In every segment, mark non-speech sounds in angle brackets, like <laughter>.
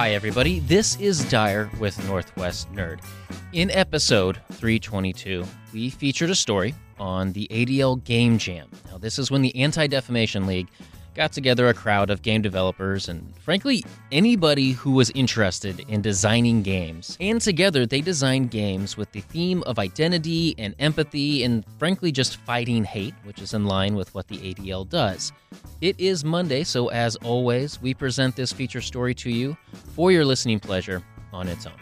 Hi, everybody. This is Dyer with Northwest Nerd. In episode 322, we featured a story on the ADL Game Jam. Now, this is when the Anti Defamation League got together a crowd of game developers and, frankly, anybody who was interested in designing games. And together, they designed games with the theme of identity and empathy and, frankly, just fighting hate, which is in line with what the ADL does. It is Monday, so as always, we present this feature story to you for your listening pleasure on its own.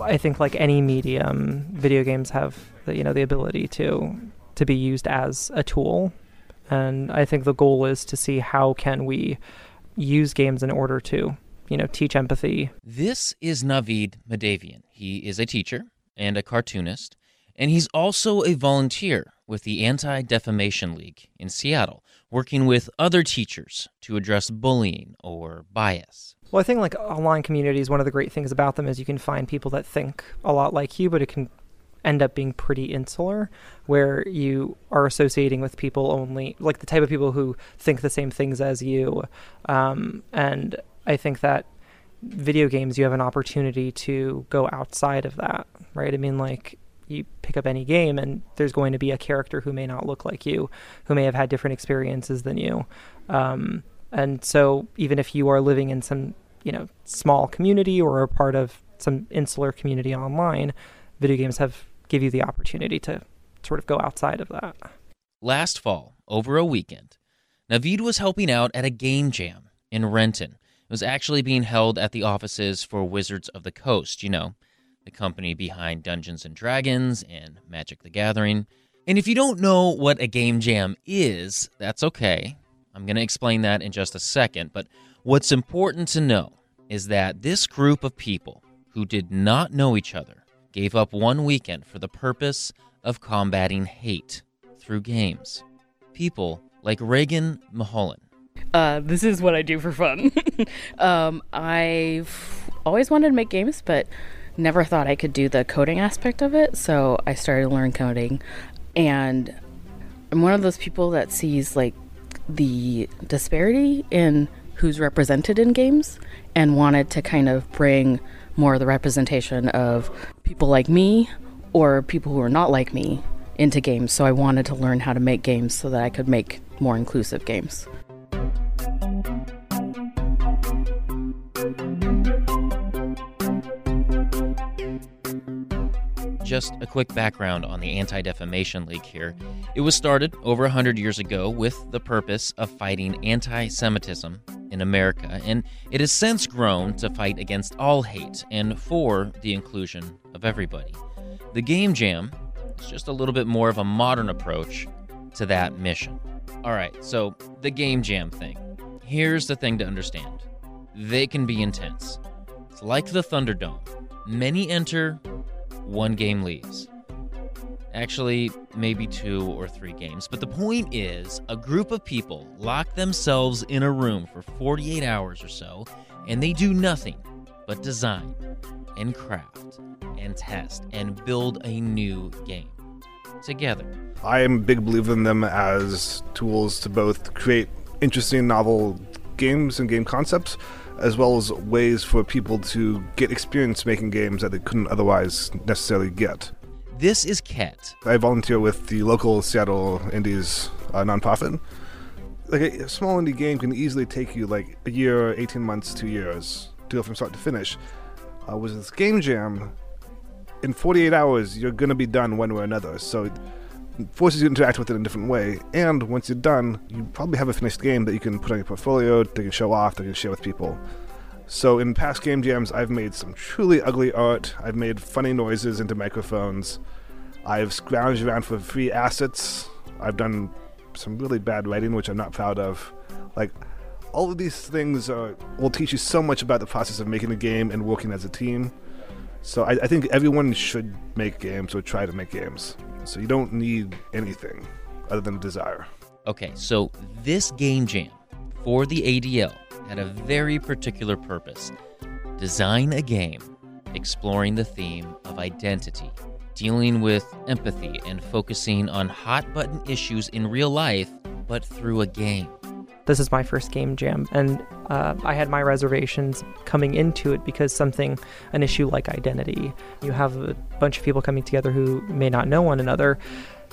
I think like any medium, video games have the, you know the ability to to be used as a tool, and I think the goal is to see how can we use games in order to you know teach empathy. This is Navid Madavian. He is a teacher and a cartoonist, and he's also a volunteer with the Anti Defamation League in Seattle, working with other teachers to address bullying or bias. Well, I think like online communities, one of the great things about them is you can find people that think a lot like you, but it can end up being pretty insular, where you are associating with people only like the type of people who think the same things as you. Um, and I think that video games, you have an opportunity to go outside of that, right? I mean, like you pick up any game and there's going to be a character who may not look like you, who may have had different experiences than you. Um, and so even if you are living in some, you know, small community or a part of some insular community online, video games have give you the opportunity to sort of go outside of that. Last fall, over a weekend, Navid was helping out at a game jam in Renton. It was actually being held at the offices for Wizards of the Coast, you know, the company behind Dungeons and Dragons and Magic the Gathering. And if you don't know what a game jam is, that's okay. I'm going to explain that in just a second. But what's important to know is that this group of people who did not know each other gave up one weekend for the purpose of combating hate through games. People like Reagan Mulholland. Uh, this is what I do for fun. <laughs> um, I've always wanted to make games, but never thought I could do the coding aspect of it. So I started to learn coding, and I'm one of those people that sees like the disparity in who's represented in games and wanted to kind of bring more of the representation of people like me or people who are not like me into games. So I wanted to learn how to make games so that I could make more inclusive games. Just a quick background on the Anti Defamation League here. It was started over 100 years ago with the purpose of fighting anti Semitism in America, and it has since grown to fight against all hate and for the inclusion of everybody. The Game Jam is just a little bit more of a modern approach to that mission. All right, so the Game Jam thing. Here's the thing to understand they can be intense. It's like the Thunderdome. Many enter, one game leaves. Actually, maybe two or three games. But the point is, a group of people lock themselves in a room for 48 hours or so, and they do nothing but design and craft and test and build a new game together. I am a big believer in them as tools to both create interesting, novel games and game concepts, as well as ways for people to get experience making games that they couldn't otherwise necessarily get. This is Ket. I volunteer with the local Seattle Indies uh, nonprofit. Like a, small indie game can easily take you like a year, 18 months, two years to go from start to finish. Uh, with this game jam, in 48 hours, you're going to be done one way or another. So it forces you to interact with it in a different way. And once you're done, you probably have a finished game that you can put on your portfolio, that you can show off, that you can share with people. So in past game jams, I've made some truly ugly art. I've made funny noises into microphones. I've scrounged around for free assets. I've done some really bad writing, which I'm not proud of. Like, all of these things are, will teach you so much about the process of making a game and working as a team. So I, I think everyone should make games or try to make games. So you don't need anything other than a desire. Okay, so this game jam for the ADL had a very particular purpose design a game exploring the theme of identity, dealing with empathy, and focusing on hot button issues in real life, but through a game. this is my first game jam, and uh, I had my reservations coming into it because something, an issue like identity, you have a bunch of people coming together who may not know one another,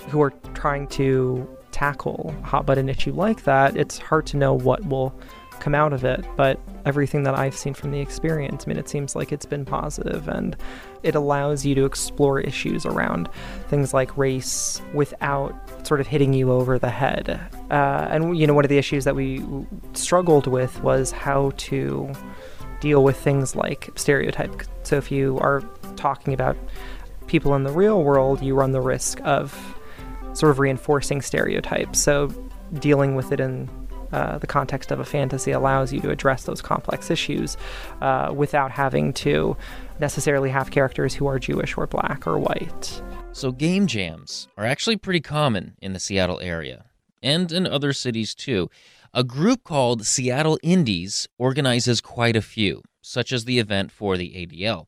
who are trying to tackle a hot button issue like that. It's hard to know what will come out of it, but everything that I've seen from the experience, I mean, it seems like it's been positive and it allows you to explore issues around things like race without sort of hitting you over the head. Uh, and, you know, one of the issues that we struggled with was how to deal with things like stereotype. So if you are talking about people in the real world, you run the risk of sort of reinforcing stereotypes. So dealing with it in uh, the context of a fantasy allows you to address those complex issues uh, without having to necessarily have characters who are Jewish or black or white. So, game jams are actually pretty common in the Seattle area and in other cities too. A group called Seattle Indies organizes quite a few, such as the event for the ADL,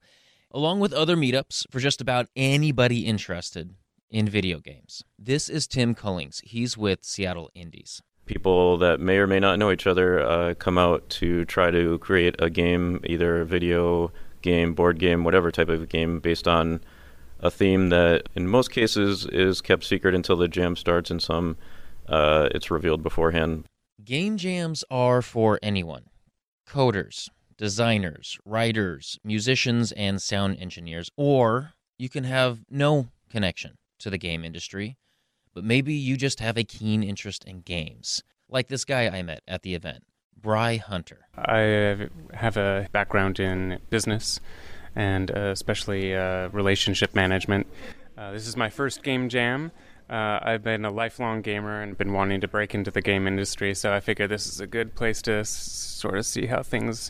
along with other meetups for just about anybody interested in video games. This is Tim Cullings. He's with Seattle Indies people that may or may not know each other uh, come out to try to create a game, either a video game, board game, whatever type of game, based on a theme that, in most cases, is kept secret until the jam starts, and some uh, it's revealed beforehand. Game jams are for anyone coders, designers, writers, musicians, and sound engineers, or you can have no connection to the game industry but maybe you just have a keen interest in games, like this guy I met at the event, Bry Hunter. I have a background in business and uh, especially uh, relationship management. Uh, this is my first game jam. Uh, I've been a lifelong gamer and been wanting to break into the game industry, so I figure this is a good place to s- sort of see how things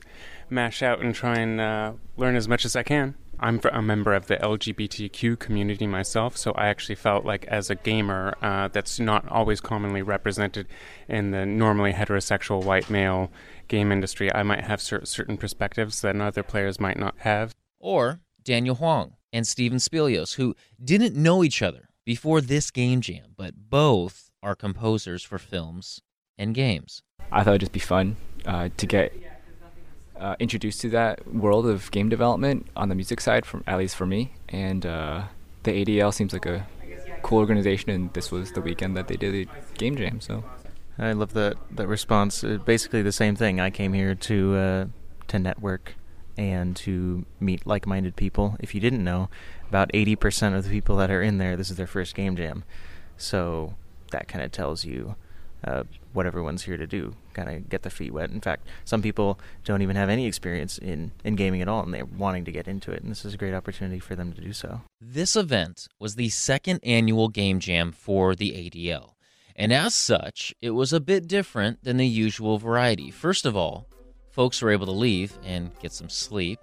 mash out and try and uh, learn as much as I can. I'm a member of the LGBTQ community myself, so I actually felt like as a gamer, uh, that's not always commonly represented in the normally heterosexual white male game industry. I might have cer- certain perspectives that other players might not have. Or Daniel Huang and Steven Spilios, who didn't know each other before this game jam, but both are composers for films and games. I thought it'd just be fun uh, to get uh, introduced to that world of game development on the music side, from at least for me. And uh, the ADL seems like a cool organization, and this was the weekend that they did the game jam. So I love that that response. Uh, basically, the same thing. I came here to uh, to network and to meet like-minded people. If you didn't know, about 80% of the people that are in there, this is their first game jam. So that kind of tells you uh, what everyone's here to do, kind of get their feet wet. In fact, some people don't even have any experience in, in gaming at all, and they're wanting to get into it, and this is a great opportunity for them to do so. This event was the second annual Game Jam for the ADL, and as such, it was a bit different than the usual variety. First of all, folks were able to leave and get some sleep.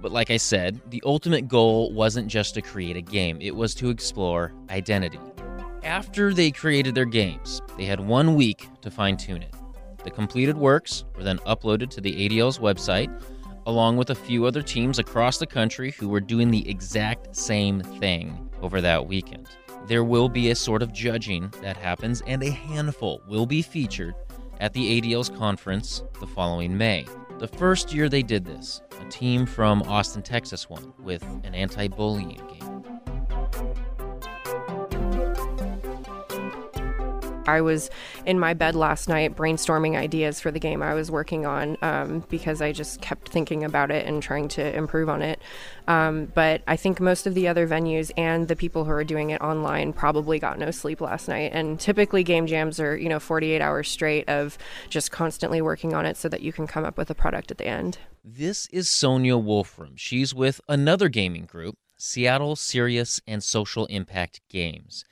But like I said, the ultimate goal wasn't just to create a game, it was to explore identity. After they created their games, they had one week to fine tune it. The completed works were then uploaded to the ADL's website, along with a few other teams across the country who were doing the exact same thing over that weekend. There will be a sort of judging that happens, and a handful will be featured at the ADL's conference the following May. The first year they did this, a team from Austin, Texas won with an anti bullying game. I was in my bed last night brainstorming ideas for the game I was working on um, because I just kept thinking about it and trying to improve on it. Um, but I think most of the other venues and the people who are doing it online probably got no sleep last night. And typically, game jams are, you know, 48 hours straight of just constantly working on it so that you can come up with a product at the end. This is Sonia Wolfram. She's with another gaming group, Seattle Serious and Social Impact Games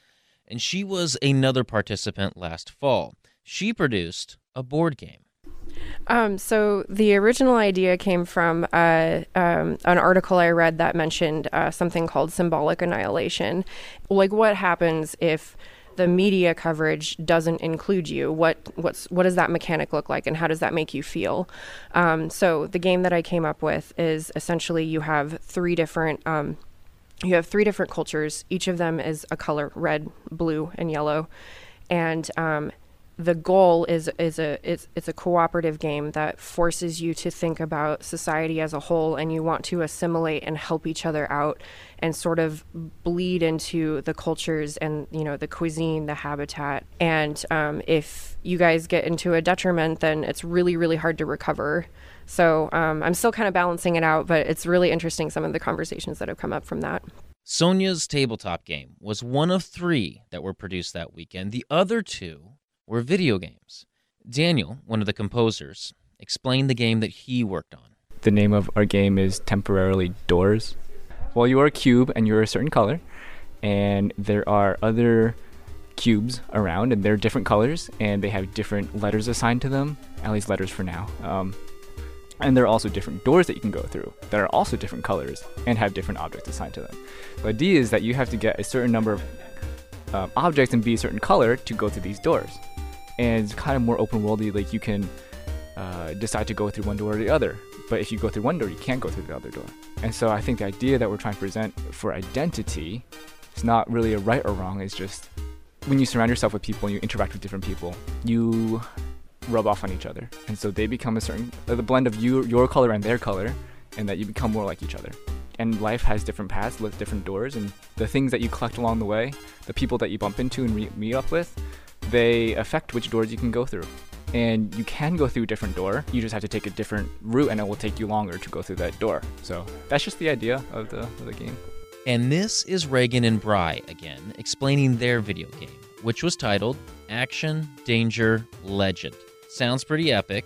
and she was another participant last fall. She produced a board game. Um, so the original idea came from uh, um, an article I read that mentioned uh, something called symbolic annihilation. Like, what happens if the media coverage doesn't include you? What what's what does that mechanic look like, and how does that make you feel? Um, so the game that I came up with is essentially you have three different um, you have three different cultures. Each of them is a color red, blue, and yellow. And um, the goal is is a it's it's a cooperative game that forces you to think about society as a whole and you want to assimilate and help each other out and sort of bleed into the cultures and you know the cuisine the habitat. And um, if you guys get into a detriment then it's really really hard to recover. So um, i'm still kind of balancing it out but it's really interesting some of the conversations that have come up from that. Sonia's tabletop game was one of three that were produced that weekend. The other two were video games. Daniel, one of the composers, explained the game that he worked on. The name of our game is Temporarily Doors. Well, you are a cube and you're a certain color, and there are other cubes around, and they're different colors, and they have different letters assigned to them, at least letters for now. Um, and there are also different doors that you can go through that are also different colors and have different objects assigned to them. The idea is that you have to get a certain number of um, objects and be a certain color to go through these doors. And it's kind of more open worldy, like you can uh, decide to go through one door or the other. But if you go through one door, you can't go through the other door. And so I think the idea that we're trying to present for identity is not really a right or wrong, it's just when you surround yourself with people and you interact with different people, you rub off on each other, and so they become a certain the blend of you, your color and their color, and that you become more like each other. And life has different paths different doors, and the things that you collect along the way, the people that you bump into and re- meet up with, they affect which doors you can go through. And you can go through a different door. You just have to take a different route, and it will take you longer to go through that door. So that's just the idea of the of the game. And this is Reagan and Bry again, explaining their video game, which was titled Action, Danger, Legend. Sounds pretty epic,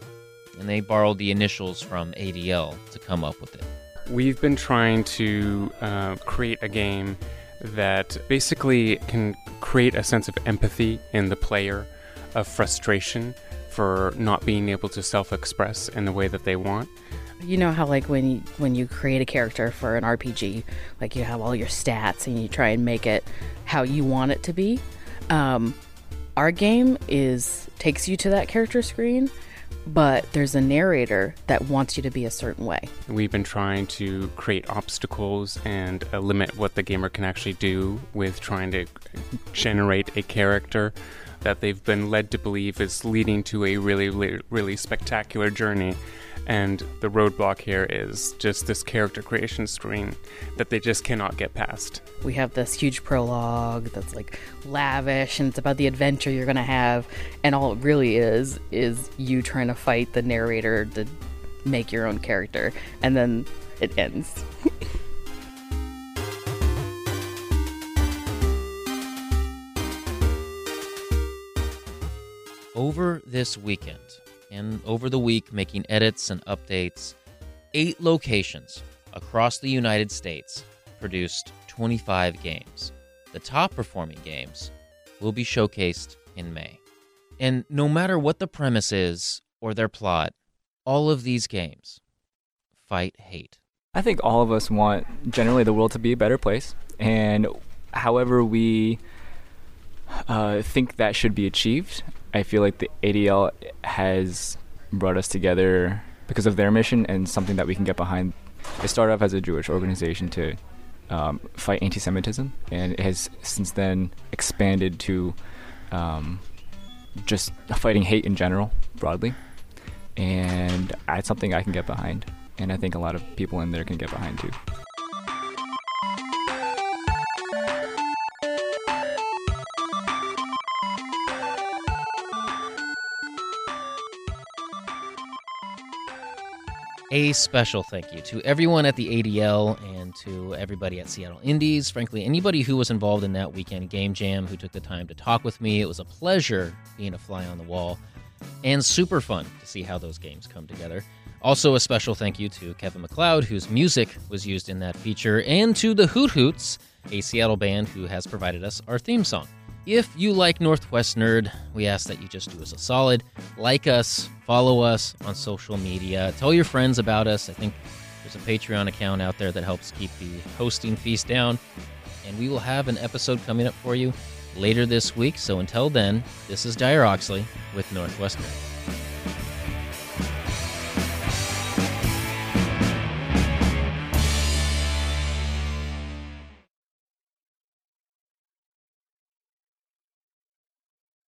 and they borrowed the initials from ADL to come up with it. We've been trying to uh, create a game that basically can create a sense of empathy in the player, of frustration for not being able to self-express in the way that they want. You know how like when you, when you create a character for an RPG, like you have all your stats and you try and make it how you want it to be. Um, our game is takes you to that character screen, but there's a narrator that wants you to be a certain way. We've been trying to create obstacles and uh, limit what the gamer can actually do with trying to generate a character that they've been led to believe is leading to a really, really, really spectacular journey. And the roadblock here is just this character creation screen that they just cannot get past. We have this huge prologue that's like lavish and it's about the adventure you're going to have. And all it really is, is you trying to fight the narrator to make your own character. And then it ends. Over this weekend, and over the week making edits and updates, eight locations across the United States produced 25 games. The top performing games will be showcased in May. And no matter what the premise is or their plot, all of these games fight hate. I think all of us want generally the world to be a better place, and however we uh, think that should be achieved, I feel like the ADL has brought us together because of their mission and something that we can get behind. It started off as a Jewish organization to um, fight anti-Semitism, and it has since then expanded to um, just fighting hate in general, broadly. And that's something I can get behind, and I think a lot of people in there can get behind too. A special thank you to everyone at the ADL and to everybody at Seattle Indies. Frankly, anybody who was involved in that weekend game jam who took the time to talk with me. It was a pleasure being a fly on the wall and super fun to see how those games come together. Also, a special thank you to Kevin MacLeod, whose music was used in that feature, and to the Hoot Hoots, a Seattle band who has provided us our theme song. If you like Northwest Nerd, we ask that you just do us a solid. Like us, follow us on social media, tell your friends about us. I think there's a Patreon account out there that helps keep the hosting fees down. And we will have an episode coming up for you later this week. So until then, this is Dyer Oxley with Northwest Nerd.